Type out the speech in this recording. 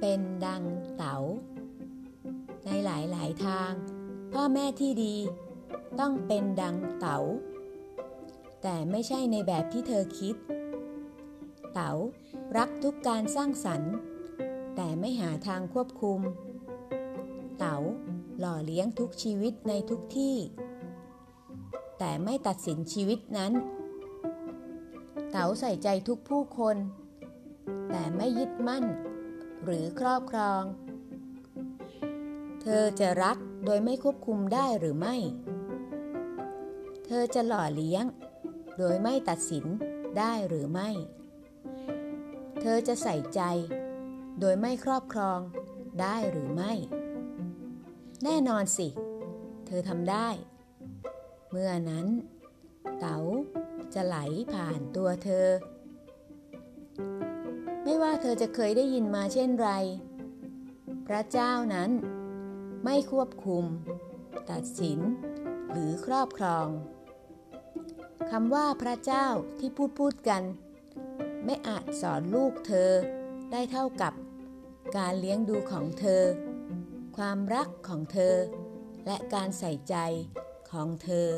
เป็นดังเต๋า ในหลายหลายทาง พ่อแม่ที่ดีต้องเป็นดังเต๋า แต่ไม่ใช่ในแบบที่เธอคิด เต๋ารักทุกการสร้างสรรค์ แต่ไม่หาทางควบคุม เต๋าหล่อเลี้ยงทุกชีวิตในทุกที่ แต่ไม่ตัดสินชีวิตนั้น เต๋าใส่ใจทุกผู้คน แต่ไม่ยึดมั่น หรือครอบครอง เธอจะรักโดยไม่ควบคุมได้หรือไม่ เธอจะหล่อเลี้ยง โดยไม่ตัดสินได้หรือไม่ เธอจะใส่ใจ โดยไม่ครอบครองได้หรือไม่ แน่นอนสิ เธอทำได้ เมื่อนั้น เต๋าจะไหลผ่านตัวเธอ ว่าเธอจะเคยได้ยินมาเช่นไร พระเจ้านั้นไม่ควบคุม ตัดสิน หรือครอบครองคำว่าพระเจ้าที่พูดพูดกัน ไม่อาจสอนลูกเธอได้เท่ากับการเลี้ยงดูของเธอ ความรักของเธอ และการใส่ใจของเธอ